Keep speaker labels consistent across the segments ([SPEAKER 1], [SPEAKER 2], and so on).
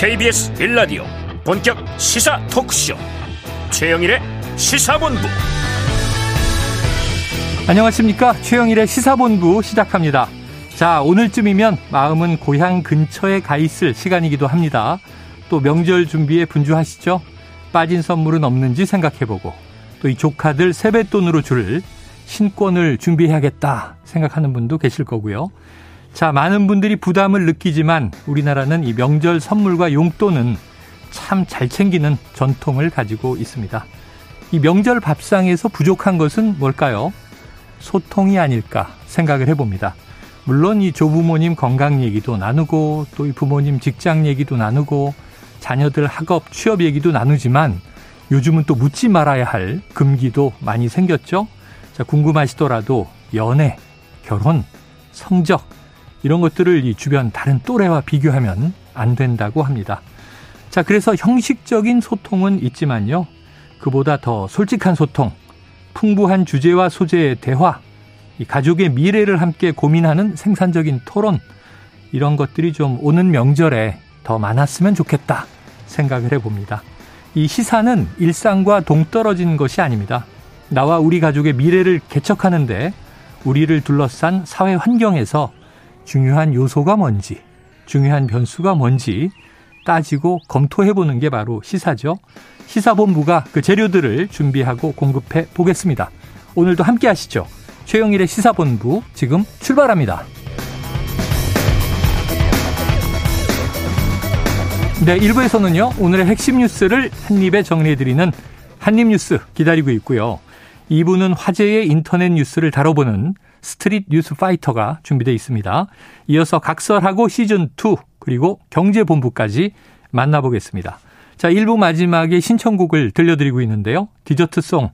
[SPEAKER 1] KBS 빌라디오 본격 시사 토크쇼. 최영일의 시사본부.
[SPEAKER 2] 안녕하십니까? 최영일의 시사본부 시작합니다. 자 오늘쯤이면 마음은 고향 근처에 가 있을 시간이기도 합니다. 또 명절 준비에 분주하시죠? 빠진 선물은 없는지 생각해보고 또 이 조카들 세뱃돈으로 줄 신권을 준비해야겠다 생각하는 분도 계실 거고요 자, 많은 분들이 부담을 느끼지만 우리나라는 이 명절 선물과 용돈은 참 잘 챙기는 전통을 가지고 있습니다. 이 명절 밥상에서 부족한 것은 뭘까요? 소통이 아닐까 생각을 해봅니다. 물론 이 조부모님 건강 얘기도 나누고 또 이 부모님 직장 얘기도 나누고 자녀들 학업, 취업 얘기도 나누지만 요즘은 또 묻지 말아야 할 금기도 많이 생겼죠? 자, 궁금하시더라도 연애, 결혼, 성적, 이런 것들을 이 주변 다른 또래와 비교하면 안 된다고 합니다. 자, 그래서 형식적인 소통은 있지만요. 그보다 더 솔직한 소통, 풍부한 주제와 소재의 대화, 이 가족의 미래를 함께 고민하는 생산적인 토론, 이런 것들이 좀 오는 명절에 더 많았으면 좋겠다 생각을 해봅니다. 이 시사는 일상과 동떨어진 것이 아닙니다. 나와 우리 가족의 미래를 개척하는데 우리를 둘러싼 사회 환경에서 중요한 요소가 뭔지, 중요한 변수가 뭔지 따지고 검토해 보는 게 바로 시사죠. 시사본부가 그 재료들을 준비하고 공급해 보겠습니다. 오늘도 함께 하시죠. 최영일의 시사본부 지금 출발합니다. 네, 1부에서는요, 오늘의 핵심 뉴스를 한입에 정리해드리는 한입뉴스 기다리고 있고요. 2부는 화제의 인터넷 뉴스를 다뤄보는 스트릿 뉴스 파이터가 준비되어 있습니다. 이어서 각설하고 시즌 2 그리고 경제본부까지 만나보겠습니다. 자, 1부 마지막에 신청곡을 들려드리고 있는데요. 디저트송.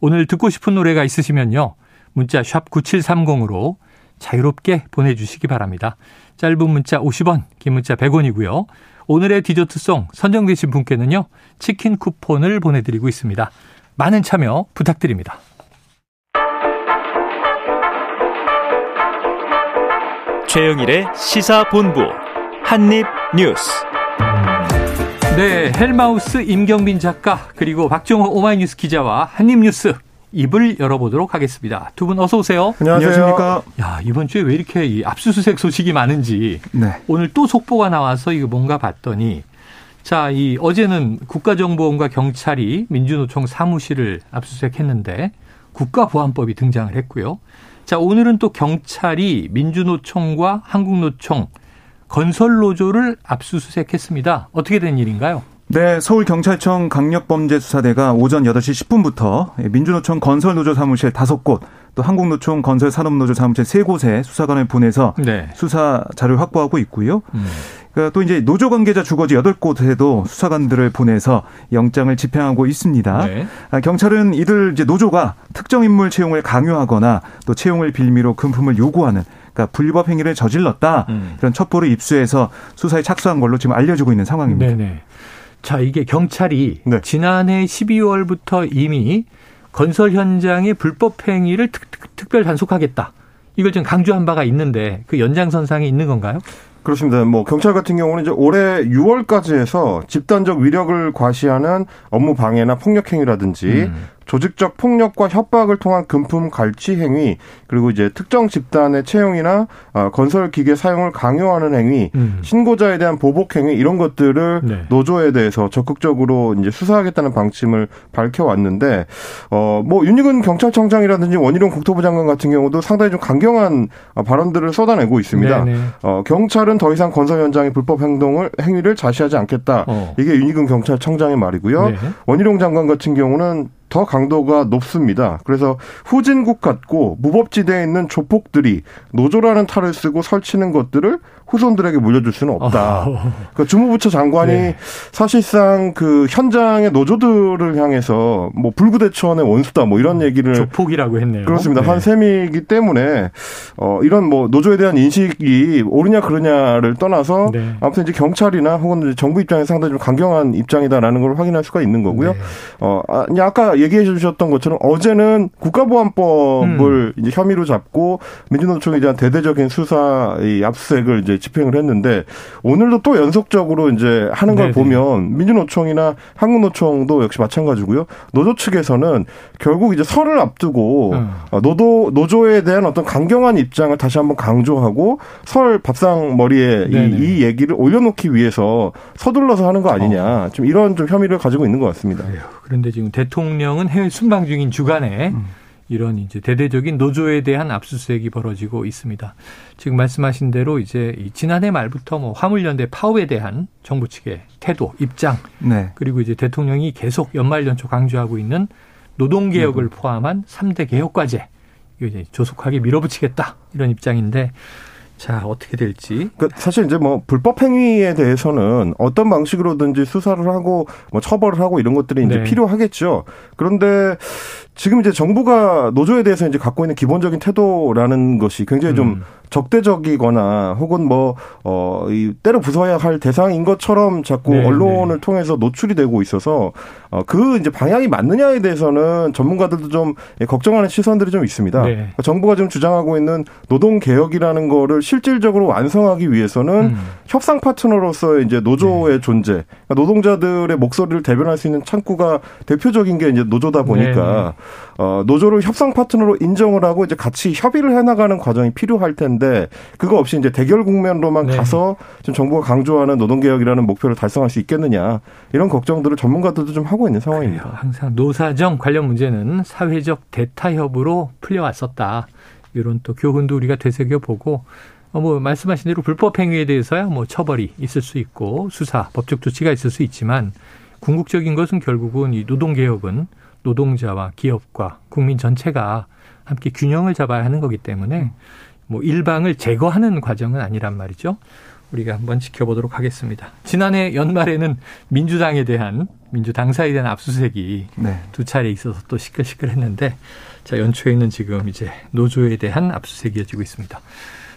[SPEAKER 2] 오늘 듣고 싶은 노래가 있으시면요. 문자 샵 9730으로 자유롭게 보내주시기 바랍니다. 짧은 문자 50원, 긴 문자 100원이고요. 오늘의 디저트송 선정되신 분께는요. 치킨 쿠폰을 보내드리고 있습니다. 많은 참여 부탁드립니다.
[SPEAKER 1] 최영일의 시사본부 한입뉴스.
[SPEAKER 2] 네, 헬마우스 임경빈 작가 그리고 박정호 오마이뉴스 기자와 한입뉴스 입을 열어보도록 하겠습니다. 두 분 어서 오세요.
[SPEAKER 3] 안녕하십니까.
[SPEAKER 2] 야 이번 주에 왜 이렇게 이 압수수색 소식이 많은지 네. 오늘 또 속보가 나와서 이거 뭔가 봤더니 자, 이 어제는 국가정보원과 경찰이 민주노총 사무실을 압수수색했는데 국가보안법이 등장을 했고요. 자, 오늘은 또 경찰이 민주노총과 한국노총 건설노조를 압수수색했습니다. 어떻게 된 일인가요?
[SPEAKER 3] 네, 서울경찰청 강력범죄수사대가 오전 8시 10분부터 민주노총 건설노조 사무실 5곳, 또 한국노총 건설산업노조 사무실 3곳에 수사관을 보내서 네. 수사 자료를 확보하고 있고요. 음. 그러니까 또 이제 노조 관계자 주거지 8곳에도 수사관들을 보내서 영장을 집행하고 있습니다. 네. 아, 경찰은 이들 이제 노조가 특정 인물 채용을 강요하거나 또 채용을 빌미로 금품을 요구하는 그러니까 불법 행위를 저질렀다 음. 이런 첩보를 입수해서 수사에 착수한 걸로 지금 알려지고 있는 상황입니다. 네네.
[SPEAKER 2] 자 이게 경찰이 네. 지난해 12월부터 이미 건설 현장의 불법 행위를 특, 특, 별 단속하겠다. 이걸 지금 강조한 바가 있는데 그 연장선상에 있는 건가요?
[SPEAKER 4] 그렇습니다. 뭐 경찰 같은 경우는 이제 올해 6월까지 해서 집단적 위력을 과시하는 업무 방해나 폭력 행위라든지 음. 조직적 폭력과 협박을 통한 금품 갈취 행위 그리고 이제 특정 집단의 채용이나 어, 건설 기계 사용을 강요하는 행위, 음. 신고자에 대한 보복 행위 이런 것들을 네. 노조에 대해서 적극적으로 이제 수사하겠다는 방침을 밝혀왔는데 어뭐 윤희근 경찰청장이라든지 원희룡 국토부 장관 같은 경우도 상당히 좀 강경한 발언들을 쏟아내고 있습니다. 네네. 네. 어 경찰은 더 이상 건설 현장의 불법 행동을 행위를 자시하지 않겠다. 어. 이게 윤희근 경찰청장의 말이고요. 네. 원희룡 장관 같은 경우는 더 강도가 높습니다. 그래서 후진국 같고 무법지대에 있는 조폭들이 노조라는 탈을 쓰고 설치는 것들을 후손들에게 물려줄 수는 없다. 그 주무부처 장관이 네. 사실상 그 현장의 노조들을 향해서 뭐 불구대천의 원수다 뭐 이런 얘기를
[SPEAKER 2] 조폭이라고 했네요.
[SPEAKER 4] 그렇습니다. 네. 한 셈이기 때문에 어 이런 뭐 노조에 대한 인식이 옳으냐 그러냐를 떠나서 네. 아무튼 이제 경찰이나 혹은 정부 입장에서 상당히 좀 강경한 입장이다라는 걸 확인할 수가 있는 거고요. 네. 어 아, 아까 얘기해 주셨던 것처럼 어제는 국가보안법을 음. 이제 혐의로 잡고 민주노총에 대한 대대적인 수사 의 압수색을 이제 이제 집행을 했는데 오늘도 또 연속적으로 이제 하는 걸 네네. 보면 민주노총이나 한국노총도 역시 마찬가지고요. 노조 측에서는 결국 이제 설을 앞두고 음. 노도 노조에 대한 어떤 강경한 입장을 다시 한번 강조하고 설 밥상 머리에 이, 이, 얘기를 올려놓기 위해서 서둘러서 하는 거 아니냐. 어. 좀 이런 좀 혐의를 가지고 있는 것 같습니다.
[SPEAKER 2] 그런데 지금 대통령은 해외 순방 중인 주간에 음. 이런 이제 대대적인 노조에 대한 압수수색이 벌어지고 있습니다. 지금 말씀하신 대로 이제 지난해 말부터 뭐 화물연대 파업에 대한 정부 측의 태도, 입장, 네. 그리고 이제 대통령이 계속 연말 연초 강조하고 있는 노동개혁을 음. 포함한 3대 개혁과제 이거 이제 조속하게 밀어붙이겠다 이런 입장인데 자, 어떻게 될지.
[SPEAKER 4] 그 사실 이제 뭐 불법 행위에 대해서는 어떤 방식으로든지 수사를 하고 뭐 처벌을 하고 이런 것들이 이제 네. 필요하겠죠. 그런데 지금 이제 정부가 노조에 대해서 이제 갖고 있는 기본적인 태도라는 것이 굉장히 좀 음. 적대적이거나 혹은 뭐, 어, 이 때려 부숴야 할 대상인 것처럼 자꾸 네, 언론을 네. 통해서 노출이 되고 있어서 어, 그 이제 방향이 맞느냐에 대해서는 전문가들도 좀 걱정하는 시선들이 좀 있습니다. 네. 그러니까 정부가 지금 주장하고 있는 노동 개혁이라는 거를 실질적으로 완성하기 위해서는 음. 협상 파트너로서의 이제 노조의 네. 존재, 그러니까 노동자들의 목소리를 대변할 수 있는 창구가 대표적인 게 이제 노조다 보니까 네, 어, 노조를 협상 파트너로 인정을 하고 이제 같이 협의를 해나가는 과정이 필요할 텐데 그거 없이 이제 대결 국면으로만 네. 가서 지금 정부가 강조하는 노동개혁이라는 목표를 달성할 수 있겠느냐 이런 걱정들을 전문가들도 좀 하고 있는 상황입니다.
[SPEAKER 2] 그래요. 항상 노사정 관련 문제는 사회적 대타협으로 풀려왔었다. 이런 또 교훈도 우리가 되새겨 보고 어, 뭐 말씀하신 대로 불법 행위에 대해서야 뭐 처벌이 있을 수 있고 수사 법적 조치가 있을 수 있지만 궁극적인 것은 결국은 이 노동 개혁은 노동자와 기업과 국민 전체가 함께 균형을 잡아야 하는 거기 때문에 뭐 일방을 제거하는 과정은 아니란 말이죠. 우리가 한번 지켜보도록 하겠습니다. 지난해 연말에는 민주당에 대한 민주당사에 대한 압수수색이 네. 두 차례 있어서 또 시끌시끌했는데 자 연초에는 지금 이제 노조에 대한 압수수색이 이어지고 있습니다.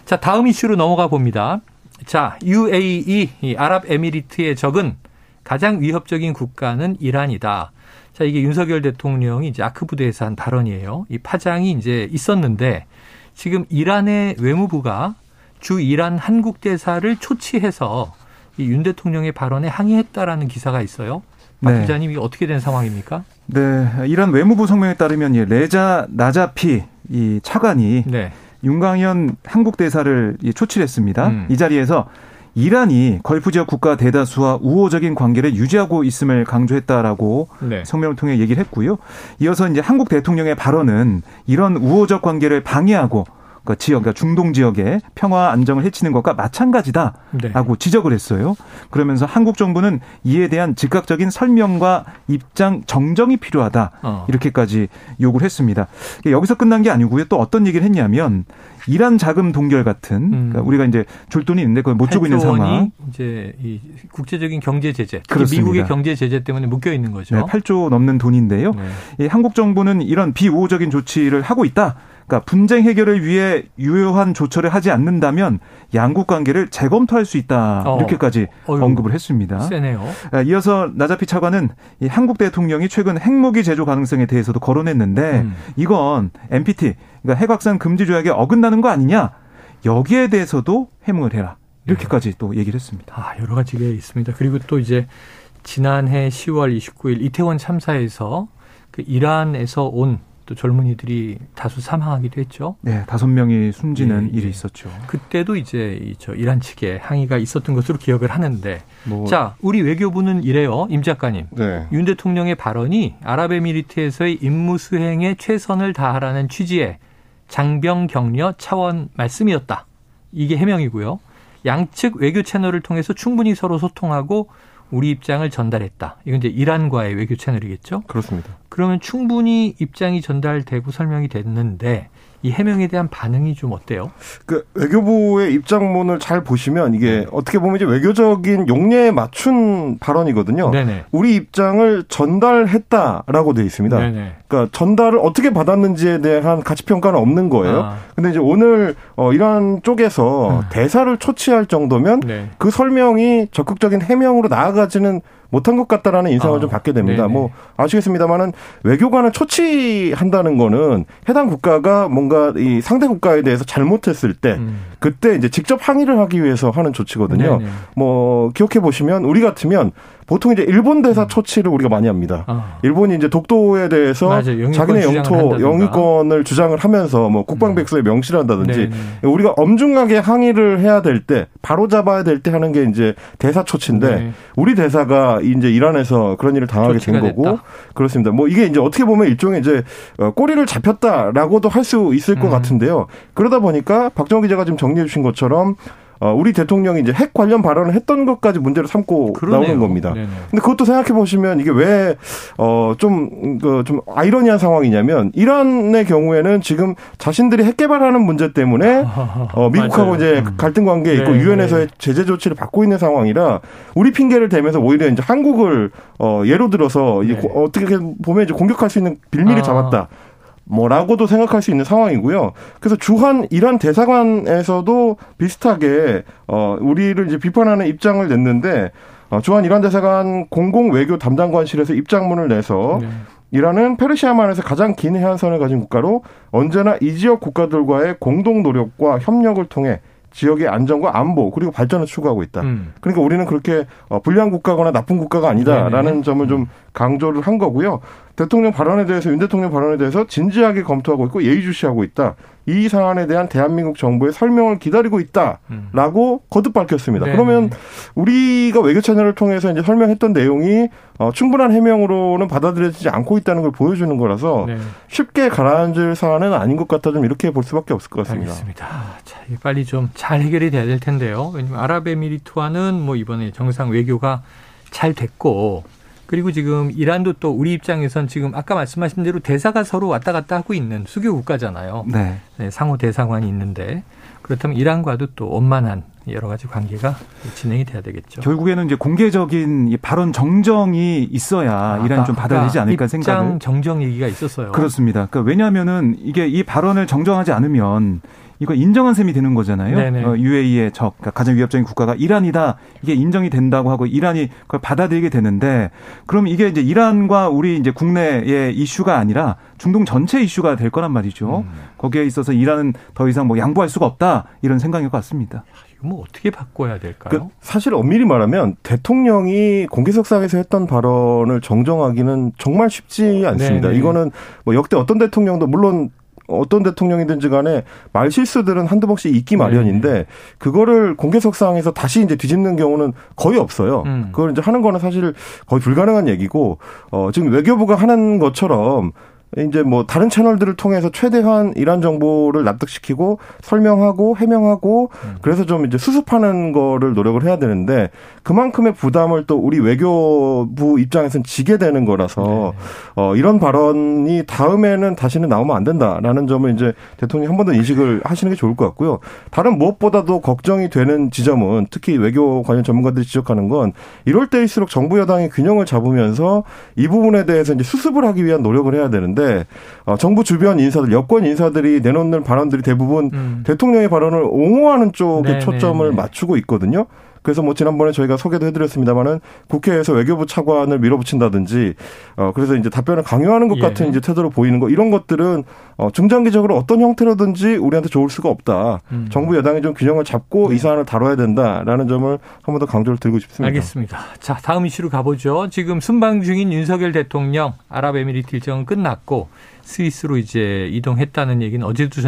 [SPEAKER 2] 자 다음 이슈로 넘어가 봅니다. 자 UAE 이 아랍에미리트의 적은 가장 위협적인 국가는 이란이다. 자, 이게 윤석열 대통령이 이제 아크 부대에서 한 발언이에요. 이 파장이 이제 있었는데 지금 이란의 외무부가 주 이란 한국 대사를 초치해서 이 윤 대통령의 발언에 항의했다라는 기사가 있어요. 박 네. 기자님 이 어떻게 된 상황입니까?
[SPEAKER 3] 네, 이란 외무부 성명에 따르면 레자 나자피 이 차관이 네. 윤강현 한국 대사를 초치했습니다. 음. 이 자리에서 이란이 걸프 지역 국가 대다수와 우호적인 관계를 유지하고 있음을 강조했다라고 네. 성명을 통해 얘기를 했고요. 이어서 이제 한국 대통령의 발언은 이런 우호적 관계를 방해하고 그러니까 지역, 그러니까 중동 지역의 평화 안정을 해치는 것과 마찬가지다라고 네. 지적을 했어요. 그러면서 한국 정부는 이에 대한 즉각적인 설명과 입장 정정이 필요하다 어. 이렇게까지 요구를 했습니다. 여기서 끝난 게 아니고요. 또 어떤 얘기를 했냐면 이란 자금 동결 같은 음. 그러니까 우리가 이제 줄 돈이 있는데 그걸 못 주고 있는 상황.
[SPEAKER 2] 이제 이 국제적인 경제 제재, 미국의 경제 제재 때문에 묶여 있는 거죠.
[SPEAKER 3] 네, 8조 넘는 돈인데요. 네. 한국 정부는 이런 비우호적인 조치를 하고 있다. 그러니까 분쟁 해결을 위해 유효한 조처를 하지 않는다면 양국 관계를 재검토할 수 있다 어. 이렇게까지 어휴, 언급을 했습니다.
[SPEAKER 2] 세네요.
[SPEAKER 3] 아, 이어서 나자피 차관은 이 한국 대통령이 최근 핵무기 제조 가능성에 대해서도 거론했는데 음. 이건 NPT 그러니까 핵확산 금지 조약에 어긋나는 거 아니냐 여기에 대해서도 해명을 해라 이렇게까지 네. 또 얘기를 했습니다.
[SPEAKER 2] 아 여러 가지가 있습니다. 그리고 또 이제 지난해 10월 29일 이태원 참사에서 그 이란에서 온 또 젊은이들이 다수 사망하기도 했죠.
[SPEAKER 3] 네, 다섯 명이 숨지는 네, 일이 있었죠.
[SPEAKER 2] 그때도 이제 저 이란 측에 항의가 있었던 것으로 기억을 하는데, 뭐. 자, 우리 외교부는 이래요, 임 작가님. 네. 윤 대통령의 발언이 아랍에미리트에서의 임무 수행에 최선을 다하라는 취지의 장병 격려 차원 말씀이었다. 이게 해명이고요. 양측 외교 채널을 통해서 충분히 서로 소통하고 우리 입장을 전달했다. 이건 이제 이란과의 외교 채널이겠죠?
[SPEAKER 4] 그렇습니다.
[SPEAKER 2] 그러면 충분히 입장이 전달되고 설명이 됐는데 이 해명에 대한 반응이 좀 어때요?
[SPEAKER 4] 그 외교부의 입장문을 잘 보시면 이게 네. 어떻게 보면 이제 외교적인 용례에 맞춘 발언이거든요. 네네. 우리 입장을 전달했다라고 돼 있습니다. 네네. 그러니까 전달을 어떻게 받았는지에 대한 가치 평가는 없는 거예요. 아. 근데 이제 오늘 어 이란 쪽에서 음. 대사를 초치할 정도면 네. 그 설명이 적극적인 해명으로 나아가지는 못한 것 같다라는 인상을 아, 좀 받게 됩니다. 네네. 뭐 아시겠습니다만은 외교관을 초치한다는 거는 해당 국가가 뭔가 이 상대 국가에 대해서 잘못했을 때 음. 그때 이제 직접 항의를 하기 위해서 하는 조치거든요. 네네. 뭐 기억해 보시면 우리 같으면 보통 이제 일본 대사 초치를 우리가 많이 합니다. 아. 일본이 이제 독도에 대해서 자기네 영토 영유권을 주장을 하면서 뭐 국방백서에 명시를 한다든지 네네. 우리가 엄중하게 항의를 해야 될 때 바로 잡아야 될 때 하는 게 이제 대사 초치인데 네. 우리 대사가 이제 이란에서 그런 일을 당하게 된 거고 됐다. 그렇습니다. 뭐 이게 이제 어떻게 보면 일종의 이제 어, 꼬리를 잡혔다라고도 할 수 있을 것 음. 같은데요. 그러다 보니까 박정호 기자가 지금 정리해 주신 것처럼 어, 우리 대통령이 이제 핵 관련 발언을 했던 것까지 문제를 삼고 그러네요. 나오는 겁니다. 네네. 근데 그것도 생각해 보시면 이게 왜, 어, 좀, 그, 좀 아이러니한 상황이냐면 이란의 경우에는 지금 자신들이 핵 개발하는 문제 때문에 어, 미국하고 이제 음. 갈등 관계에 있고 네, 유엔에서의 네. 제재 조치를 받고 있는 상황이라 우리 핑계를 대면서 오히려 이제 한국을 어, 예로 들어서 네. 어떻게 보면 이제 공격할 수 있는 빌미를 아. 잡았다. 뭐라고도 생각할 수 있는 상황이고요. 그래서 주한 이란 대사관에서도 비슷하게 어 우리를 이제 비판하는 입장을 냈는데 어 주한 이란 대사관 공공 외교 담당관실에서 입장문을 내서 네. 이란은 페르시아만에서 가장 긴 해안선을 가진 국가로 언제나 이 지역 국가들과의 공동 노력과 협력을 통해 지역의 안정과 안보 그리고 발전을 추구하고 있다. 음. 그러니까 우리는 그렇게 어, 불량 국가거나 나쁜 국가가 아니다라는 네네. 점을 좀 음. 강조를 한 거고요. 대통령 발언에 대해서 윤 대통령 발언에 대해서 진지하게 검토하고 있고 예의주시하고 있다. 이 사안에 대한 대한민국 정부의 설명을 기다리고 있다라고 음. 거듭 밝혔습니다. 네 그러면 우리가 외교 채널을 통해서 이제 설명했던 내용이 어, 충분한 해명으로는 받아들여지지 않고 있다는 걸 보여주는 거라서 네. 쉽게 가라앉을 사안은 아닌 것 같다 좀 이렇게 볼 수밖에 없을 것 같습니다.
[SPEAKER 2] 알겠습니다. 자, 빨리 좀 잘 해결이 돼야 될 텐데요. 왜냐하면 아랍에미리트와는 뭐 이번에 정상 외교가 잘 됐고 그리고 지금 이란도 또 우리 입장에선 지금 아까 말씀하신 대로 대사가 서로 왔다 갔다 하고 있는 수교 국가잖아요. 네. 네 상호 대사관이 있는데 그렇다면 이란과도 또 원만한 여러 가지 관계가 진행이 돼야 되겠죠.
[SPEAKER 3] 결국에는 이제 공개적인 발언 정정이 있어야 아, 이란이 좀 받아들이지 않을까 생각을.
[SPEAKER 2] 입장 정정 얘기가 있었어요.
[SPEAKER 3] 그렇습니다. 그러니까 왜냐하면은 이게 이 발언을 정정하지 않으면 이거 인정한 셈이 되는 거잖아요. 어, UAE의 적, 그러니까 가장 위협적인 국가가 이란이다. 이게 인정이 된다고 하고 이란이 그걸 받아들이게 되는데 그럼 이게 이제 이란과 우리 이제 국내의 이슈가 아니라 중동 전체 이슈가 될 거란 말이죠. 음. 거기에 있어서 이란은 더 이상 뭐 양보할 수가 없다 이런 생각인 것 같습니다.
[SPEAKER 2] 이거 뭐 어떻게 바꿔야 될까요?
[SPEAKER 4] 그 사실 엄밀히 말하면 대통령이 공개석상에서 했던 발언을 정정하기는 정말 쉽지 않습니다. 네네. 이거는 뭐 역대 어떤 대통령도 물론 어떤 대통령이든지 간에 말 실수들은 한두 번씩 있기 마련인데 네. 그거를 공개석상에서 다시 이제 뒤집는 경우는 거의 없어요. 음. 그걸 이제 하는 거는 사실 거의 불가능한 얘기고 어 지금 외교부가 하는 것처럼 이제 뭐 다른 채널들을 통해서 최대한 이란 정보를 납득시키고 설명하고 해명하고 음. 그래서 좀 이제 수습하는 거를 노력을 해야 되는데 그만큼의 부담을 또 우리 외교부 입장에서는 지게 되는 거라서 네. 어 이런 발언이 다음에는 다시는 나오면 안 된다라는 점을 이제 대통령이 한 번 더 인식을 하시는 게 좋을 것 같고요. 다른 무엇보다도 걱정이 되는 지점은 특히 외교 관련 전문가들이 지적하는 건 이럴 때일수록 정부 여당이 균형을 잡으면서 이 부분에 대해서 이제 수습을 하기 위한 노력을 해야 되는데 있는데 어, 정부 주변 인사들, 여권 인사들이 내놓는 발언들이 대부분 음. 대통령의 발언을 옹호하는 쪽에 네네 초점을 네. 맞추고 있거든요. 그래서 뭐 지난번에 저희가 소개도 해드렸습니다만은 국회에서 외교부 차관을 밀어붙인다든지 어 그래서 이제 답변을 강요하는 것 예. 같은 이제 태도로 보이는 거 이런 것들은 어 중장기적으로 어떤 형태로든지 우리한테 좋을 수가 없다. 음. 정부 여당이 좀 균형을 잡고 네. 이 사안을 다뤄야 된다라는 점을 한 번 더 강조를 드리고 싶습니다.
[SPEAKER 2] 알겠습니다. 자 다음 이슈로 가보죠. 지금 순방 중인 윤석열 대통령 아랍에미리트 일정은 끝났고 스위스로 이제 이동했다는 얘기는 어제도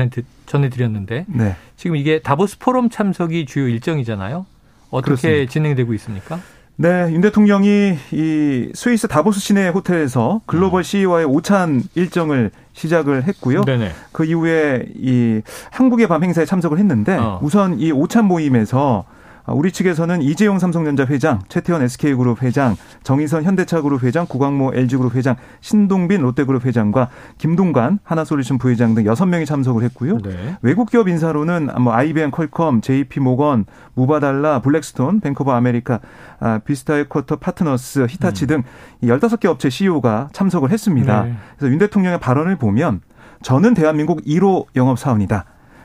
[SPEAKER 2] 전해드렸는데 네. 지금 이게 다보스 포럼 참석이 주요 일정이잖아요. 어떻게 그렇습니다. 진행되고 있습니까?
[SPEAKER 3] 네, 윤 대통령이 이 스위스 다보스 시내 호텔에서 글로벌 음. CEO와의 오찬 일정을 시작을 했고요. 네네. 그 이후에 이 한국의 밤 행사에 참석을 했는데 어. 우선 이 오찬 모임에서 아, 우리 측에서는 이재용 삼성전자 회장, 최태원 SK그룹 회장, 정의선 현대차그룹 회장, 구광모 LG그룹 회장, 신동빈 롯데그룹 회장과 김동관 한화솔루션 부회장 등 여섯 명이 참석을 했고요. 네. 외국 기업 인사로는 뭐 IBM, 퀄컴, JP 모건, 무바달라, 블랙스톤, 뱅크 오브 아메리카, 아, 비스타 에쿼티 파트너스, 히타치 음. 등 15개 업체 CEO가 참석을 했습니다. 네. 그래서 윤 대통령의 발언을 보면 저는 대한민국 1호 영업사원이다.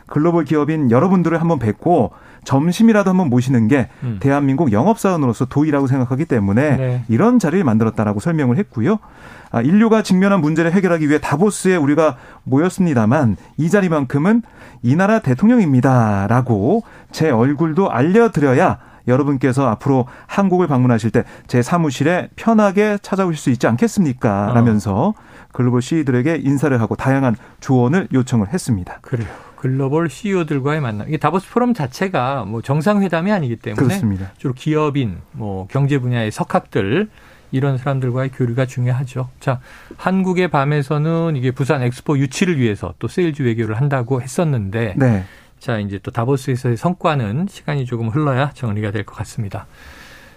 [SPEAKER 3] 글로벌 기업인 여러분들을 한번 뵙고 점심이라도 한번 모시는 게 음. 대한민국 영업사원으로서 도의라고 생각하기 때문에 네. 이런 자리를 만들었다라고 설명을 했고요. 아, 인류가 직면한 문제를 해결하기 위해 다보스에 우리가 모였습니다만 이 자리만큼은 이 나라 대통령입니다라고 제 얼굴도 알려드려야 여러분께서 앞으로 한국을 방문하실 때 제 사무실에 편하게 찾아오실 수 있지 않겠습니까? 라면서 글로벌 CEO들에게 인사를 하고 다양한 조언을 요청을 했습니다.
[SPEAKER 2] 그래요. 글로벌 CEO들과의 만남. 이게 다보스 포럼 자체가 뭐 정상회담이 아니기 때문에 그렇습니다. 주로 기업인, 뭐 경제 분야의 석학들 이런 사람들과의 교류가 중요하죠. 자, 한국의 밤에서는 이게 부산 엑스포 유치를 위해서 또 세일즈 외교를 한다고 했었는데 네. 자, 이제 또 다보스에서의 성과는 시간이 조금 흘러야 정리가 될 것 같습니다.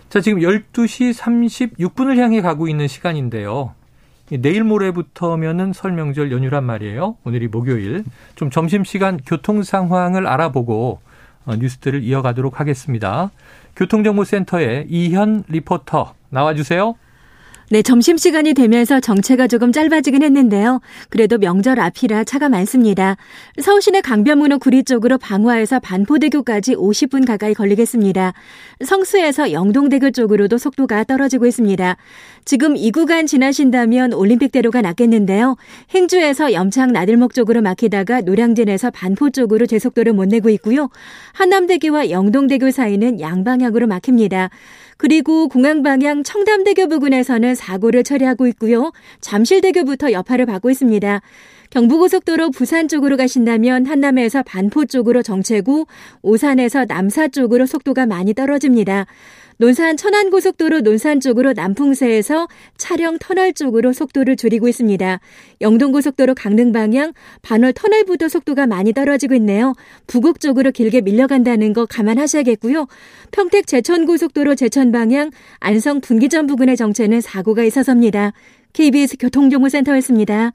[SPEAKER 2] 자, 지금 12시 36분을 향해 가고 있는 시간인데요. 내일 모레부터면은 설명절 연휴란 말이에요. 오늘이 목요일. 좀 점심시간 교통 상황을 알아보고 어, 뉴스들을 이어가도록 하겠습니다. 교통정보센터의 이현 리포터 나와주세요.
[SPEAKER 5] 네, 점심시간이 되면서 정체가 조금 짧아지긴 했는데요. 그래도 명절 앞이라 차가 많습니다. 서울시내 강변문호 구리 쪽으로 방화에서 반포대교까지 50분 가까이 걸리겠습니다. 성수에서 영동대교 쪽으로도 속도가 떨어지고 있습니다. 지금 이 구간 지나신다면 올림픽대로가 낫겠는데요. 행주에서 염창 나들목 쪽으로 막히다가 노량진에서 반포 쪽으로 제속도를 못 내고 있고요. 한남대교와 영동대교 사이는 양방향으로 막힙니다. 그리고 공항 방향 청담대교 부근에서는 사고를 처리하고 있고요. 잠실대교부터 여파를 받고 있습니다. 경부고속도로 부산 쪽으로 가신다면 한남에서 반포 쪽으로 정체고 오산에서 남사 쪽으로 속도가 많이 떨어집니다. 논산 천안고속도로 논산 쪽으로 남풍세에서 차량 터널 쪽으로 속도를 줄이고 있습니다. 영동고속도로 강릉 방향 반월 터널부터 속도가 많이 떨어지고 있네요. 부곡 쪽으로 길게 밀려간다는 거 감안하셔야겠고요. 평택 제천고속도로 제천 방향 안성 분기점 부근의 정체는 사고가 있어서입니다. KBS 교통정보센터였습니다.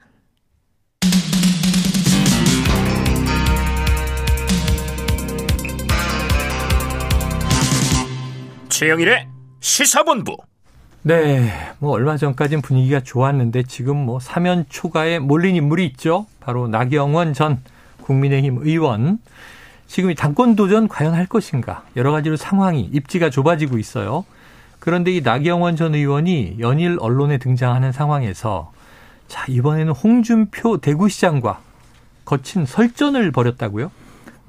[SPEAKER 1] 최영일의 시사본부.
[SPEAKER 2] 네, 뭐 얼마 전까지는 분위기가 좋았는데 지금 뭐 사면 초가에 몰린 인물이 있죠. 바로 나경원 전 국민의힘 의원. 지금 이 당권 도전 과연 할 것인가? 여러 가지로 상황이 입지가 좁아지고 있어요. 그런데 이 나경원 전 의원이 연일 언론에 등장하는 상황에서 자, 이번에는 홍준표 대구시장과 거친 설전을 벌였다고요?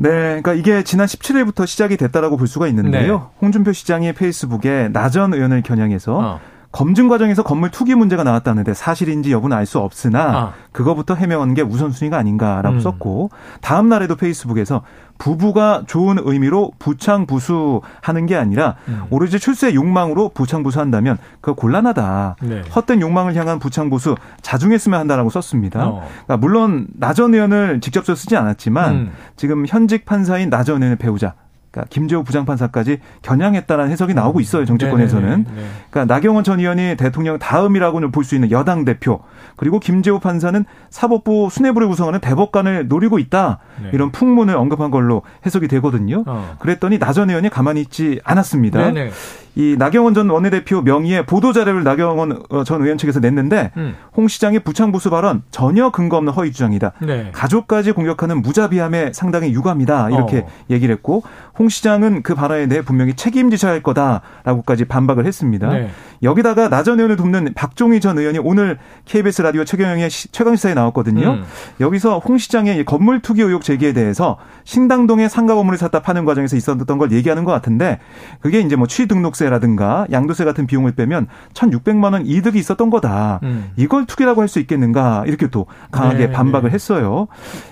[SPEAKER 3] 네, 그러니까 이게 지난 17일부터 시작이 됐다라고 볼 수가 있는데요. 네. 홍준표 시장이 페이스북에 나전 의원을 겨냥해서 어. 검증 과정에서 건물 투기 문제가 나왔다는데 사실인지 여부는 알 수 없으나 아. 그거부터 해명하는 게 우선순위가 아닌가라고 음. 썼고 다음 날에도 페이스북에서 부부가 좋은 의미로 부창부수 하는 게 아니라 음. 오로지 출세 욕망으로 부창부수 한다면 그거 곤란하다. 네. 헛된 욕망을 향한 부창부수 자중했으면 한다라고 썼습니다. 어. 그러니까 물론 나전 의원을 직접 쓰지 않았지만 음. 지금 현직 판사인 나전 의원의 배우자 그러니까 김재호 부장판사까지 겨냥했다는 해석이 나오고 있어요 정치권에서는. 네네 네. 그러니까 나경원 전 의원이 대통령 다음이라고는 볼 수 있는 여당 대표 그리고 김재호 판사는 사법부 수뇌부를 구성하는 대법관을 노리고 있다 네. 이런 풍문을 언급한 걸로 해석이 되거든요. 어. 그랬더니 나 전 의원이 가만히 있지 않았습니다. 네네. 이 나경원 전 원내대표 명의의 보도 자료를 나경원 어, 전 의원 측에서 냈는데 음. 홍 시장의 부창부수 발언 전혀 근거 없는 허위 주장이다. 네. 가족까지 공격하는 무자비함에 상당히 유감이다 이렇게 어. 얘기를 했고 홍 시장은 그 발언에 대해 분명히 책임지셔야 할 거다라고까지 반박을 했습니다. 네. 여기다가 나 전 의원을 돕는 박종희 전 의원이 오늘 KBS 라디오 최경영의 최강 시사에 나왔거든요. 음. 여기서 홍 시장의 건물 투기 의혹 제기에 대해서 신당동에 상가 건물을 샀다 파는 과정에서 있었던 걸 얘기하는 것 같은데 그게 이제 뭐 취등록세 세라든가 양도세 같은 비용을 빼면 1,600만 원 이득이 있었던 거다. 음. 이걸 투기라고 할 수 있겠는가 이렇게 또 강하게 네, 반박을 네. 했어요.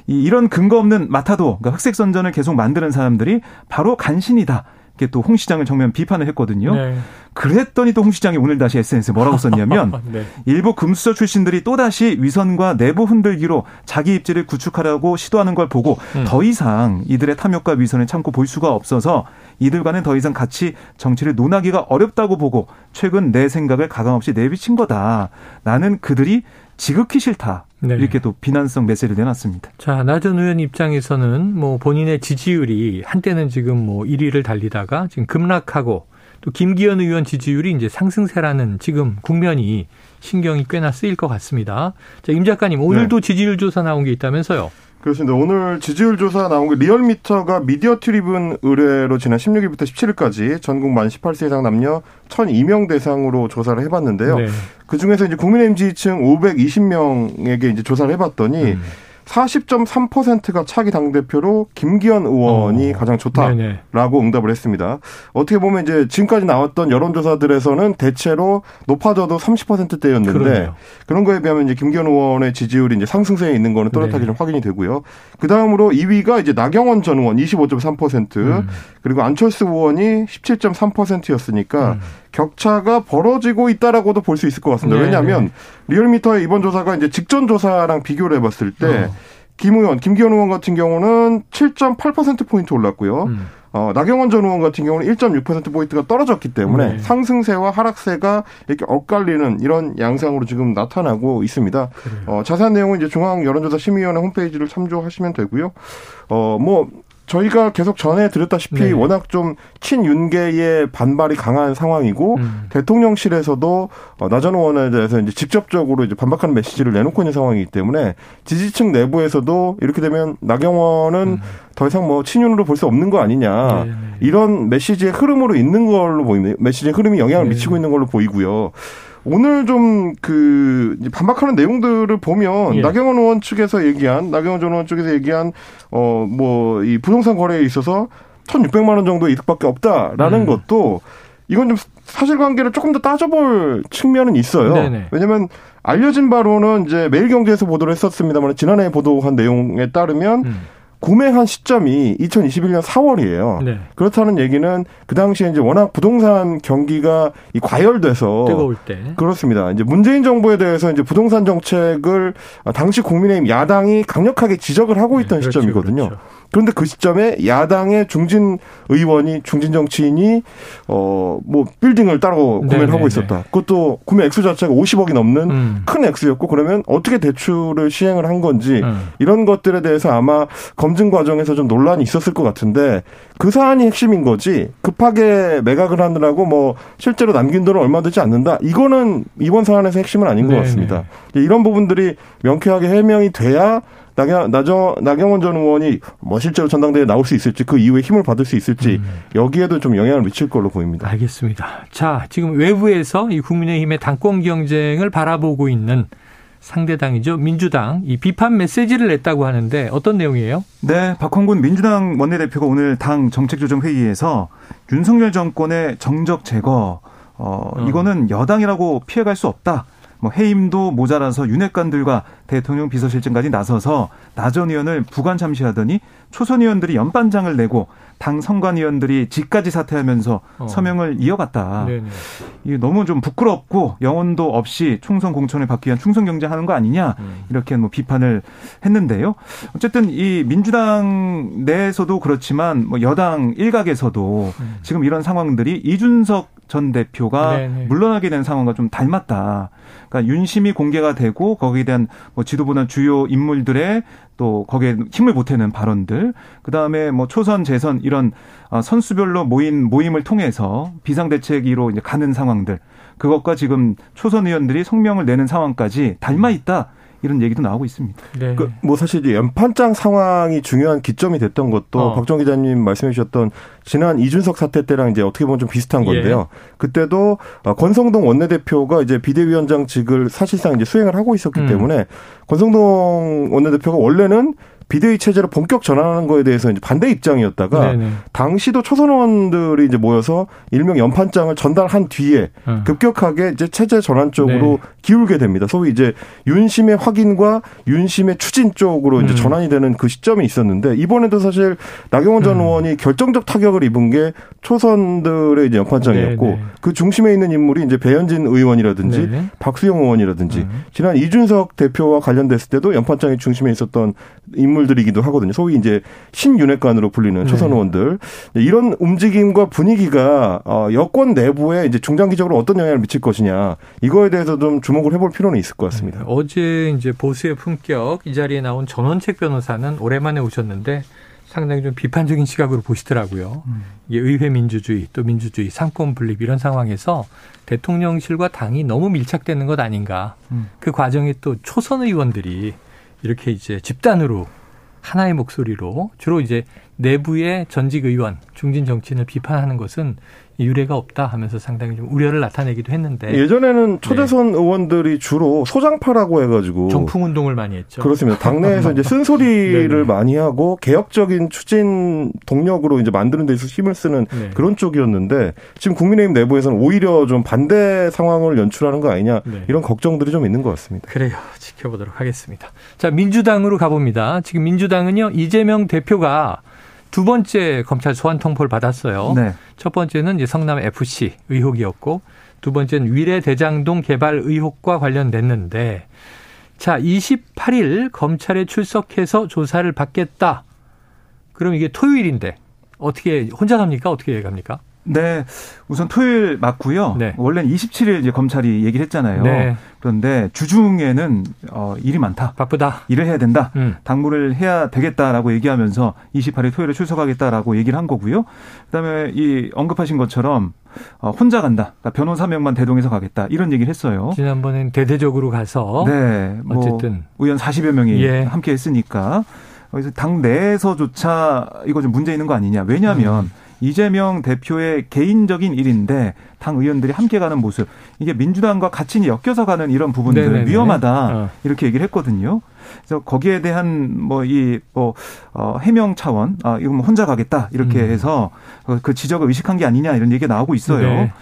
[SPEAKER 3] 이, 이런 근거 없는 마타도 그러니까 흑색 선전을 계속 만드는 사람들이 바로 간신이다. 이렇게 또 홍 시장을 정면 비판을 했거든요. 네. 그랬더니 또 홍 시장이 오늘 다시 SNS에 뭐라고 썼냐면 네. 일부 금수저 출신들이 또다시 위선과 내부 흔들기로 자기 입지를 구축하려고 시도하는 걸 보고 음. 더 이상 이들의 탐욕과 위선을 참고 볼 수가 없어서 이들과는 더 이상 같이 정치를 논하기가 어렵다고 보고 최근 내 생각을 가감없이 내비친 거다. 나는 그들이 지극히 싫다. 네. 이렇게 또 비난성 메시지를 내놨습니다.
[SPEAKER 2] 자, 나 전 의원 입장에서는 뭐 본인의 지지율이 한때는 지금 뭐 1위를 달리다가 지금 급락하고 또 김기현 의원 지지율이 이제 상승세라는 지금 국면이 신경이 꽤나 쓰일 것 같습니다. 자, 임 작가님, 오늘도 네. 지지율 조사 나온 게 있다면서요?
[SPEAKER 4] 그렇습니다. 오늘 지지율 조사 나온 게 리얼미터가 미디어 트리뷴 의뢰로 지난 16일부터 17일까지 전국 만 18세 이상 남녀 1,002명 대상으로 조사를 해봤는데요. 네. 그 중에서 이제 국민의힘 지지층 520명에게 이제 조사를 해봤더니 음. 40.3%가 차기 당대표로 김기현 의원이 어. 가장 좋다라고 네네. 응답을 했습니다. 어떻게 보면 이제 지금까지 나왔던 여론조사들에서는 대체로 높아져도 30%대였는데 그러네요. 그런 거에 비하면 이제 김기현 의원의 지지율이 이제 상승세에 있는 거는 또렷하게 네. 좀 확인이 되고요. 그 다음으로 2위가 이제 나경원 전 의원 25.3% 음. 그리고 안철수 의원이 17.3%였으니까 음. 격차가 벌어지고 있다라고도 볼 수 있을 것 같습니다. 네. 왜냐하면 리얼미터의 이번 조사가 이제 직전 조사랑 비교를 해봤을 때 어. 김 의원, 김기현 의원 같은 경우는 7.8% 포인트 올랐고요. 음. 어, 나경원 전 의원 같은 경우는 1.6% 포인트가 떨어졌기 때문에 네. 상승세와 하락세가 이렇게 엇갈리는 이런 양상으로 지금 나타나고 있습니다. 어, 자세한 내용은 이제 중앙 여론조사 심의위원회 홈페이지를 참조하시면 되고요. 어, 뭐 저희가 계속 전해 드렸다시피 네. 워낙 좀 친윤계의 반발이 강한 상황이고 음. 대통령실에서도 어, 나전 의원에 대해서 이제 직접적으로 이제 반박하는 메시지를 내놓고 있는 상황이기 때문에 지지층 내부에서도 이렇게 되면 나경원은 음. 더 이상 뭐 친윤으로 볼 수 없는 거 아니냐 네, 네. 이런 메시지의 흐름으로 있는 걸로 보입니다. 메시지의 흐름이 영향을 네. 미치고 있는 걸로 보이고요. 오늘 좀 그 반박하는 내용들을 보면 예. 나경원 의원 측에서 얘기한 나경원 전 의원 측에서 얘기한 어 뭐 이 부동산 거래에 있어서 1,600만 원 정도 이득밖에 없다라는 음. 것도 이건 좀 사실관계를 조금 더 따져볼 측면은 있어요. 네네. 왜냐하면 알려진 바로는 이제 매일경제에서 보도를 했었습니다만 지난해 보도한 내용에 따르면 음. 구매한 시점이 2021년 4월이에요. 네. 그렇다는 얘기는 그 당시에 이제 워낙 부동산 경기가 이 과열돼서
[SPEAKER 2] 뜨거울 때
[SPEAKER 4] 그렇습니다. 이제 문재인 정부에 대해서 이제 부동산 정책을 당시 국민의힘 야당이 강력하게 지적을 하고 있던 네, 그렇죠, 시점이거든요. 그렇죠. 그런데 그 시점에 야당의 중진 의원이 중진 정치인이 어 뭐 빌딩을 따로 구매를 네네네. 하고 있었다. 그것도 구매 액수 자체가 50억이 넘는 음. 큰 액수였고 그러면 어떻게 대출을 시행을 한 건지 음. 이런 것들에 대해서 아마 검증 과정에서 좀 논란이 있었을 것 같은데 그 사안이 핵심인 거지 급하게 매각을 하느라고 뭐 실제로 남긴 돈은 얼마 되지 않는다. 이거는 이번 사안에서 핵심은 아닌 네네. 것 같습니다. 이런 부분들이 명쾌하게 해명이 돼야 나경, 나정, 나경원 전 의원이 뭐 실제로 전당대회에 나올 수 있을지 그 이후에 힘을 받을 수 있을지 음. 여기에도 좀 영향을 미칠 걸로 보입니다.
[SPEAKER 2] 알겠습니다. 자, 지금 외부에서 이 국민의힘의 당권 경쟁을 바라보고 있는 상대당이죠. 민주당 이 비판 메시지를 냈다고 하는데 어떤 내용이에요?
[SPEAKER 3] 네, 박홍근 민주당 원내대표가 오늘 당 정책조정회의에서 윤석열 정권의 정적 제거 어, 어. 이거는 여당이라고 피해갈 수 없다. 뭐 해임도 모자라서 윤핵관들과 대통령 비서실장까지 나서서 나전 의원을 부관 참시하더니 초선 의원들이 연반장을 내고 당 선관위원들이 직까지 사퇴하면서 어. 서명을 이어갔다. 네네. 이게 너무 좀 부끄럽고 영혼도 없이 총선 공천을 받기 위한 충성 경쟁하는 거 아니냐 음. 이렇게 뭐 비판을 했는데요. 어쨌든 이 민주당 내에서도 그렇지만 뭐 여당 일각에서도 음. 지금 이런 상황들이 이준석 전 대표가 네네. 물러나게 된 상황과 좀 닮았다. 그러니까 윤심이 공개가 되고 거기에 대한 뭐 지도부나 주요 인물들의 또 거기에 힘을 보태는 발언들, 그 다음에 뭐 초선 재선 이런 어, 선수별로 모인 모임을 통해서 비상대책위로 이제 가는 상황들, 그것과 지금 초선 의원들이 성명을 내는 상황까지 닮아 있다. 이런 얘기도 나오고 있습니다.
[SPEAKER 4] 네. 그, 뭐 사실 이제 연판장 상황이 중요한 기점이 됐던 것도 어. 박정 기자님 말씀해 주셨던 지난 이준석 사태 때랑 이제 어떻게 보면 좀 비슷한 예. 건데요. 예. 그때도 어, 권성동 원내대표가 이제 비대위원장직을 사실상 이제 수행을 하고 있었기 음. 때문에 권성동 원내대표가 원래는 비대위 체제로 본격 전환하는 거에 대해서 이제 반대 입장이었다가 네네. 당시도 초선 의원들이 이제 모여서 일명 연판장을 전달한 뒤에 음. 급격하게 이제 체제 전환 쪽으로 네. 기울게 됩니다. 소위 이제 윤심의 확인과 윤심의 추진 쪽으로 이제 음. 전환이 되는 그 시점이 있었는데 이번에도 사실 나경원 전 음. 의원이 결정적 타격을 입은 게 초선들의 이제 연판장이었고 네네. 그 중심에 있는 인물이 이제 배현진 의원이라든지 네네. 박수영 의원이라든지 음. 지난 이준석 대표와 관련됐을 때도 연판장의 중심에 있었던 인물 인물들이기도 하거든요. 소위 이제 신윤핵관으로 불리는 네. 초선 의원들 이런 움직임과 분위기가 어, 여권 내부에 이제 중장기적으로 어떤 영향을 미칠 것이냐 이거에 대해서 좀 주목을 해볼 필요는 있을 것 같습니다. 네.
[SPEAKER 2] 어제 이제 보수의 품격 이 자리에 나온 전원책 변호사는 오랜만에 오셨는데 상당히 좀 비판적인 시각으로 보시더라고요. 음. 이게 의회 민주주의 또 민주주의 삼권 분립 이런 상황에서 대통령실과 당이 너무 밀착되는 것 아닌가. 음. 그 과정에 또 초선 의원들이 이렇게 이제 집단으로 하나의 목소리로 주로 이제 내부의 전직 의원, 중진 정치인을 비판하는 것은 유례가 없다 하면서 상당히 좀 우려를 나타내기도 했는데
[SPEAKER 4] 예전에는 초재선 네. 의원들이 주로 소장파라고 해가지고
[SPEAKER 2] 정풍 운동을 많이 했죠.
[SPEAKER 4] 그렇습니다. 당내에서 이제 쓴소리를 많이 하고 개혁적인 추진 동력으로 이제 만드는 데 있어서 힘을 쓰는 네. 그런 쪽이었는데 지금 국민의힘 내부에서는 오히려 좀 반대 상황을 연출하는 거 아니냐 네. 이런 걱정들이 좀 있는 것 같습니다.
[SPEAKER 2] 그래요. 지켜보도록 하겠습니다. 자 민주당으로 가봅니다. 지금 민주당은요 이재명 대표가 두 번째 검찰 소환 통보를 받았어요. 네. 첫 번째는 이제 성남 FC 의혹이었고 두 번째는 위례 대장동 개발 의혹과 관련됐는데 자, 28일 검찰에 출석해서 조사를 받겠다. 그럼 이게 토요일인데 어떻게 혼자 갑니까? 어떻게 갑니까?
[SPEAKER 3] 네. 우선 토요일 맞고요. 네. 원래는 27일 이제 검찰이 얘기를 했잖아요. 네. 그런데 주중에는 어 일이 많다.
[SPEAKER 2] 바쁘다.
[SPEAKER 3] 일을 해야 된다. 음. 당무를 해야 되겠다라고 얘기하면서 28일 토요일에 출석하겠다라고 얘기를 한 거고요. 그다음에 이 언급하신 것처럼 어, 혼자 간다. 그러니까 변호사 명만 대동해서 가겠다. 이런 얘기를 했어요.
[SPEAKER 2] 지난번엔 대대적으로 가서 네. 뭐 어쨌든
[SPEAKER 3] 의원 40여 명이 예. 함께 했으니까 그래서 당 내에서조차 이거 좀 문제 있는 거 아니냐. 왜냐하면 음. 이재명 대표의 개인적인 일인데 당 의원들이 함께 가는 모습 이게 민주당과 같이 엮여서 가는 이런 부분들 네네네. 위험하다 어. 이렇게 얘기를 했거든요. 그래서 거기에 대한 뭐 이뭐 뭐, 어, 해명 차원 아 이거 뭐 혼자 가겠다 이렇게 음. 해서 그 지적을 의식한 게 아니냐 이런 얘기가 나오고 있어요. 네.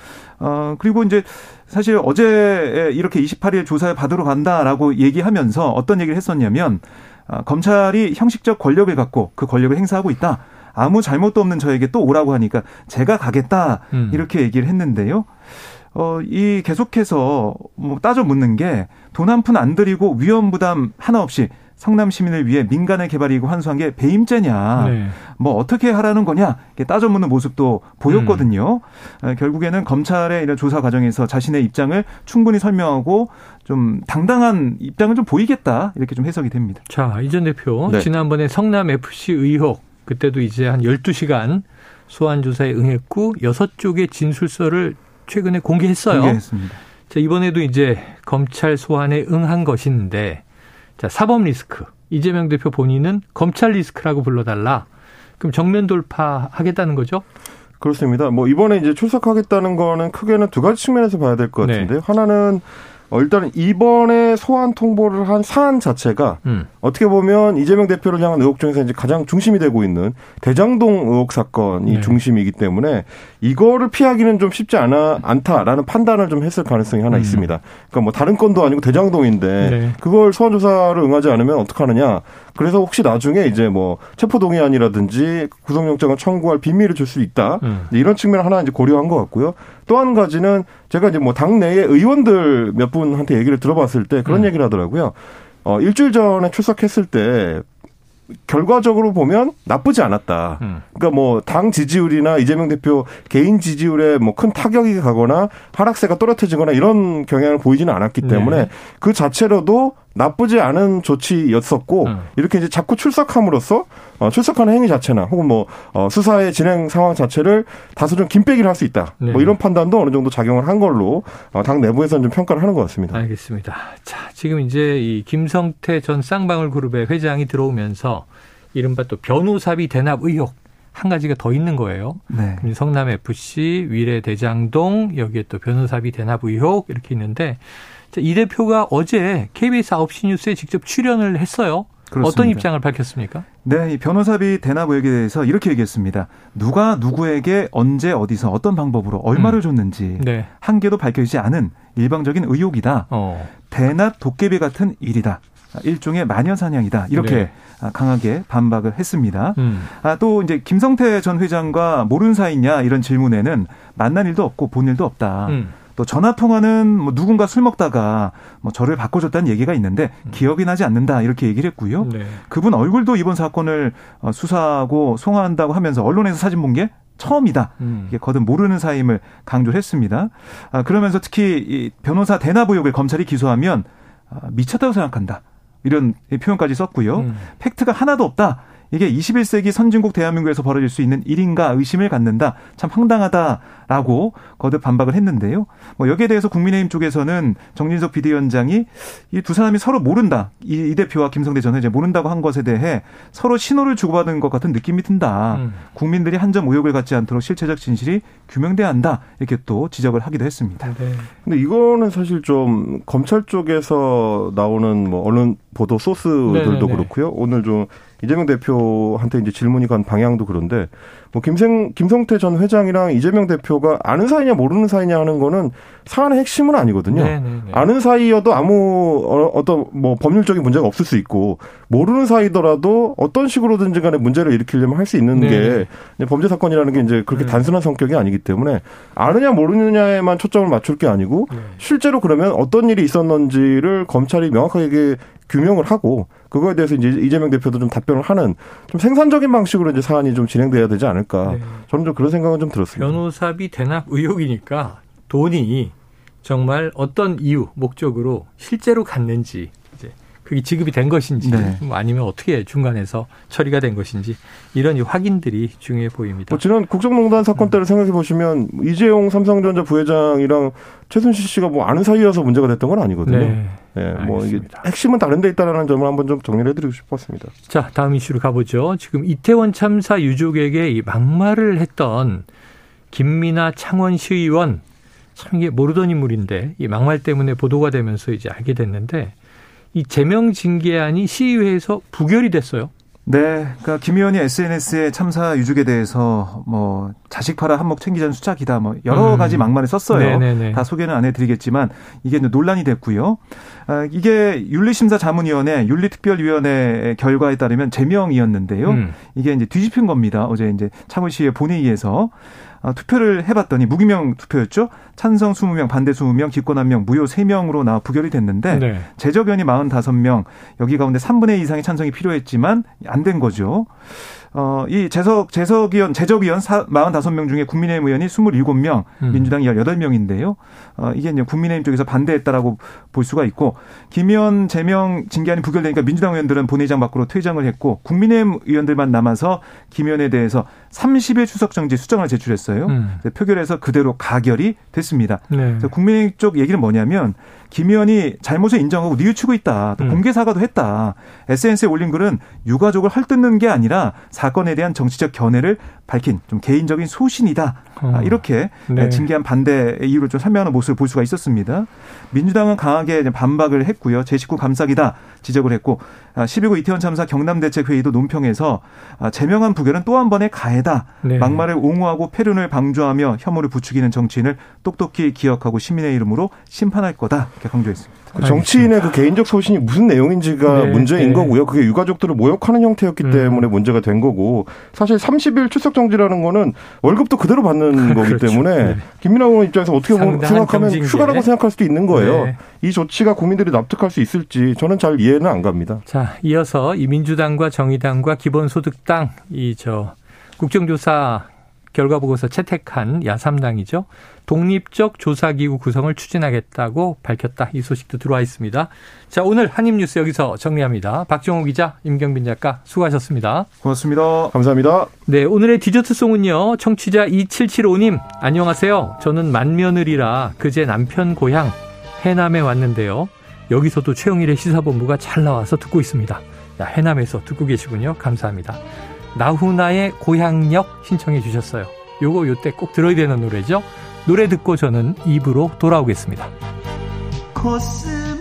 [SPEAKER 3] 어 그리고 이제 사실 어제 이렇게 28일 조사를 받으러 간다라고 얘기하면서 어떤 얘기를 했었냐면 어, 검찰이 형식적 권력을 갖고 그 권력을 행사하고 있다. 아무 잘못도 없는 저에게 또 오라고 하니까 제가 가겠다 음. 이렇게 얘기를 했는데요. 어, 이 계속해서 뭐 따져 묻는 게 돈 한 푼 안 들이고 위험 부담 하나 없이 성남 시민을 위해 민간의 개발이고 환수한 게 배임죄냐, 네. 뭐 어떻게 하라는 거냐, 이렇게 따져 묻는 모습도 보였거든요. 음. 어, 결국에는 검찰의 이런 조사 과정에서 자신의 입장을 충분히 설명하고 좀 당당한 입장을 좀 보이겠다 이렇게 좀 해석이 됩니다.
[SPEAKER 2] 자, 이전 대표 네. 지난번에 성남 FC 의혹 그때도 이제 한 12시간 소환 조사에 응했고 여섯 쪽의 진술서를 최근에 공개했어요.
[SPEAKER 3] 공개했습니다.
[SPEAKER 2] 자, 이번에도 이제 검찰 소환에 응한 것인데 자, 사법 리스크. 이재명 대표 본인은 검찰 리스크라고 불러달라. 그럼 정면 돌파하겠다는 거죠?
[SPEAKER 4] 그렇습니다. 뭐 이번에 이제 출석하겠다는 거는 크게는 두 가지 측면에서 봐야 될 것 같은데 네. 하나는 어, 일단은 이번에 소환 통보를 한 사안 자체가 음. 어떻게 보면 이재명 대표를 향한 의혹 중에서 이제 가장 중심이 되고 있는 대장동 의혹 사건이 네. 중심이기 때문에 이거를 피하기는 좀 쉽지 않아 않다라는 판단을 좀 했을 가능성이 하나 음. 있습니다. 그러니까 뭐 다른 건도 아니고 대장동인데 네. 그걸 소환 조사를 응하지 않으면 어떡하느냐. 그래서 혹시 나중에 이제 뭐 체포동의안이라든지 구속영장을 청구할 비밀을 줄수 있다. 음. 이런 측면을 하나 이제 고려한 것 같고요. 또 한 가지는 제가 이제 뭐 당내의 의원들 몇 분한테 얘기를 들어봤을 때 그런 음. 얘기를 하더라고요. 어, 일주일 전에 출석했을 때 결과적으로 보면 나쁘지 않았다. 음. 그러니까 뭐 당 지지율이나 이재명 대표 개인 지지율에 뭐 큰 타격이 가거나 하락세가 또렷해지거나 이런 경향을 보이지는 않았기 때문에 네. 그 자체로도 나쁘지 않은 조치였었고 음. 이렇게 이제 자꾸 출석함으로써 어, 출석하는 행위 자체나 혹은 뭐 어, 수사의 진행 상황 자체를 다소 좀 김빼기를 할 수 있다. 네. 뭐 이런 판단도 어느 정도 작용을 한 걸로 어, 당 내부에서는 좀 평가를 하는 것 같습니다.
[SPEAKER 2] 알겠습니다. 자, 지금 이제 이 김성태 전 쌍방울 그룹의 회장이 들어오면서 이른바 또 변호사비 대납 의혹 한 가지가 더 있는 거예요. 네. 성남 FC, 위례 대장동 여기에 또 변호사비 대납 의혹 이렇게 있는데 이 대표가 어제 KBS 9시 뉴스에 직접 출연을 했어요. 그렇습니다. 어떤 입장을 밝혔습니까?
[SPEAKER 3] 네, 이 변호사비 대납 의혹에 대해서 이렇게 얘기했습니다. 누가 누구에게 언제 어디서 어떤 방법으로 얼마를 음. 줬는지 네. 한계도 밝혀지지 않은 일방적인 의혹이다. 어. 대납 도깨비 같은 일이다. 일종의 마녀 사냥이다. 이렇게 네. 강하게 반박을 했습니다. 음. 아, 또 이제 김성태 전 회장과 모르는 사이냐 이런 질문에는 만난 일도 없고 본 일도 없다. 음. 또 전화 통화는 뭐 누군가 술 먹다가 뭐 저를 바꿔줬다는 얘기가 있는데 음. 기억이 나지 않는다 이렇게 얘기를 했고요. 네. 그분 얼굴도 이번 사건을 어, 수사하고 송화한다고 하면서 언론에서 사진 본 게 처음이다. 음. 이게 거듭 모르는 사임을 강조했습니다. 아, 그러면서 특히 이 변호사 대납 의혹을 검찰이 기소하면 아, 미쳤다고 생각한다. 이런 표현까지 썼고요. 음. 팩트가 하나도 없다. 이게 21세기 선진국 대한민국에서 벌어질 수 있는 일인가 의심을 갖는다. 참 황당하다라고 거듭 반박을 했는데요. 뭐 여기에 대해서 국민의힘 쪽에서는 정진석 비대위원장이 이 두 사람이 서로 모른다. 이, 이 대표와 김성대 전 회장 모른다고 한 것에 대해 서로 신호를 주고받은 것 같은 느낌이 든다. 음. 국민들이 한 점 의혹을 갖지 않도록 실체적 진실이 규명돼야 한다. 이렇게 또 지적을 하기도 했습니다. 네.
[SPEAKER 4] 근데 이거는 사실 좀 검찰 쪽에서 나오는 뭐 언론 보도 소스들도 네네네. 그렇고요. 오늘 좀 이재명 대표한테 이제 질문이 간 방향도 그런데 뭐 김생 김성태 전 회장이랑 이재명 대표가 아는 사이냐 모르는 사이냐 하는 거는 사안의 핵심은 아니거든요. 네네네. 네, 네. 아는 사이여도 아무 어, 어떤 뭐 법률적인 문제가 없을 수 있고 모르는 사이더라도 어떤 식으로든지 간에 문제를 일으키려면 할 수 있는 네네. 게 범죄 사건이라는 게 이제 그렇게 네. 단순한 성격이 아니기 때문에 아느냐 모르느냐에만 초점을 맞출 게 아니고 네. 실제로 그러면 어떤 일이 있었는지를 검찰이 명확하게 규명을 하고 그거에 대해서 이제 이재명 대표도 좀 답변을 하는 좀 생산적인 방식으로 이제 사안이 좀 진행돼야 되지 않을까. 네. 저는 좀 그런 생각은 좀 들었습니다.
[SPEAKER 2] 변호사비 대납 의혹이니까 돈이 정말 어떤 이유, 목적으로 실제로 갔는지 그게 지급이 된 것인지 네. 뭐 아니면 어떻게 중간에서 처리가 된 것인지 이런 확인들이 중요해 보입니다.
[SPEAKER 4] 뭐 지난 국정농단 사건 때를 음. 생각해 보시면 이재용 삼성전자 부회장이랑 최순실 씨가 뭐 아는 사이여서 문제가 됐던 건 아니거든요. 네. 예, 뭐 이게 핵심은 다른 데 있다라는 점을 한번 좀 정리를 해드리고 싶었습니다.
[SPEAKER 2] 자, 다음 이슈로 가보죠. 지금 이태원 참사 유족에게 이 막말을 했던 김민아 창원시의원 참 이게 모르던 인물인데 이 막말 때문에 보도가 되면서 이제 알게 됐는데 이 제명 징계안이 시의회에서 부결이 됐어요.
[SPEAKER 3] 네, 그러니까 김 의원이 SNS에 참사 유족에 대해서 뭐 자식 팔아 한몫 챙기자는 수작이다 뭐 여러 음. 가지 막말을 썼어요. 네네네. 다 소개는 안 해드리겠지만 이게 논란이 됐고요. 아, 이게 윤리심사 자문위원회 윤리특별위원회 결과에 따르면 제명이었는데요. 음. 이게 이제 뒤집힌 겁니다. 어제 이제 창원시의 본회의에서 아, 투표를 해봤더니 무기명 투표였죠. 찬성 20명, 반대 20명, 기권 1명, 무효 3명으로 나와 부결이 됐는데 네. 재적의원이 45명, 여기 가운데 3분의 2 이상의 찬성이 필요했지만 안 된 거죠. 어, 이 재석, 재석위원, 재적위원 45명 중에 국민의힘 의원이 27명, 음. 민주당이 18명인데요. 어, 이게 이제 국민의힘 쪽에서 반대했다라고 볼 수가 있고, 김 의원 제명 징계안이 부결되니까 민주당 의원들은 본회의장 밖으로 퇴장을 했고, 국민의힘 의원들만 남아서 김 의원에 대해서 30일 추석 정지 수정을 제출했어요. 음. 표결에서 그대로 가결이 됐습니다. 네. 그래서 국민의힘 쪽 얘기는 뭐냐면, 김 의원이 잘못을 인정하고 뉘우치고 있다. 또 음. 공개 사과도 했다. SNS에 올린 글은 유가족을 헐뜯는 게 아니라 사건에 대한 정치적 견해를 밝힌 좀 개인적인 소신이다. 어. 이렇게 네. 징계한 반대 이유를 좀 설명하는 모습을 볼 수가 있었습니다. 민주당은 강하게 반박을 했고요. 제 식구 감싸기다 지적을 했고 12구 아, 이태원 참사 경남대책회의도 논평에서 아, 제명한 부결은 또 한 번의 가해다. 네. 막말을 옹호하고 패륜을 방조하며 혐오를 부추기는 정치인을 똑똑히 기억하고 시민의 이름으로 심판할 거다. 이렇게 강조했습니다.
[SPEAKER 4] 그 정치인의 그 개인적 소신이 무슨 내용인지가 네, 문제인 네. 거고요. 그게 유가족들을 모욕하는 형태였기 음. 때문에 문제가 된 거고 사실 30일 출석 정지라는 거는 월급도 그대로 받는 거기 그렇죠. 때문에 네. 김민하 의원 입장에서 어떻게 생각하면 경징계. 휴가라고 생각할 수도 있는 거예요. 네. 이 조치가 국민들이 납득할 수 있을지 저는 잘 이해는 안 갑니다.
[SPEAKER 2] 자, 이어서 이 민주당과 정의당과 기본소득당 이 저 국정조사 결과 보고서 채택한 야3당이죠. 독립적 조사기구 구성을 추진하겠다고 밝혔다. 이 소식도 들어와 있습니다. 자, 오늘 한입뉴스 여기서 정리합니다. 박정호 기자, 임경빈 작가 수고하셨습니다.
[SPEAKER 3] 고맙습니다.
[SPEAKER 4] 감사합니다.
[SPEAKER 2] 네, 오늘의 디저트송은요. 청취자 2775님, 안녕하세요. 저는 만며느리라 그제 남편 고향 해남에 왔는데요. 여기서도 최영일의 시사본부가 잘 나와서 듣고 있습니다. 야, 해남에서 듣고 계시군요. 감사합니다. 나훈아의 고향역 신청해 주셨어요. 요거 요때 꼭 들어야 되는 노래죠. 노래 듣고 저는 입으로 돌아오겠습니다. 코스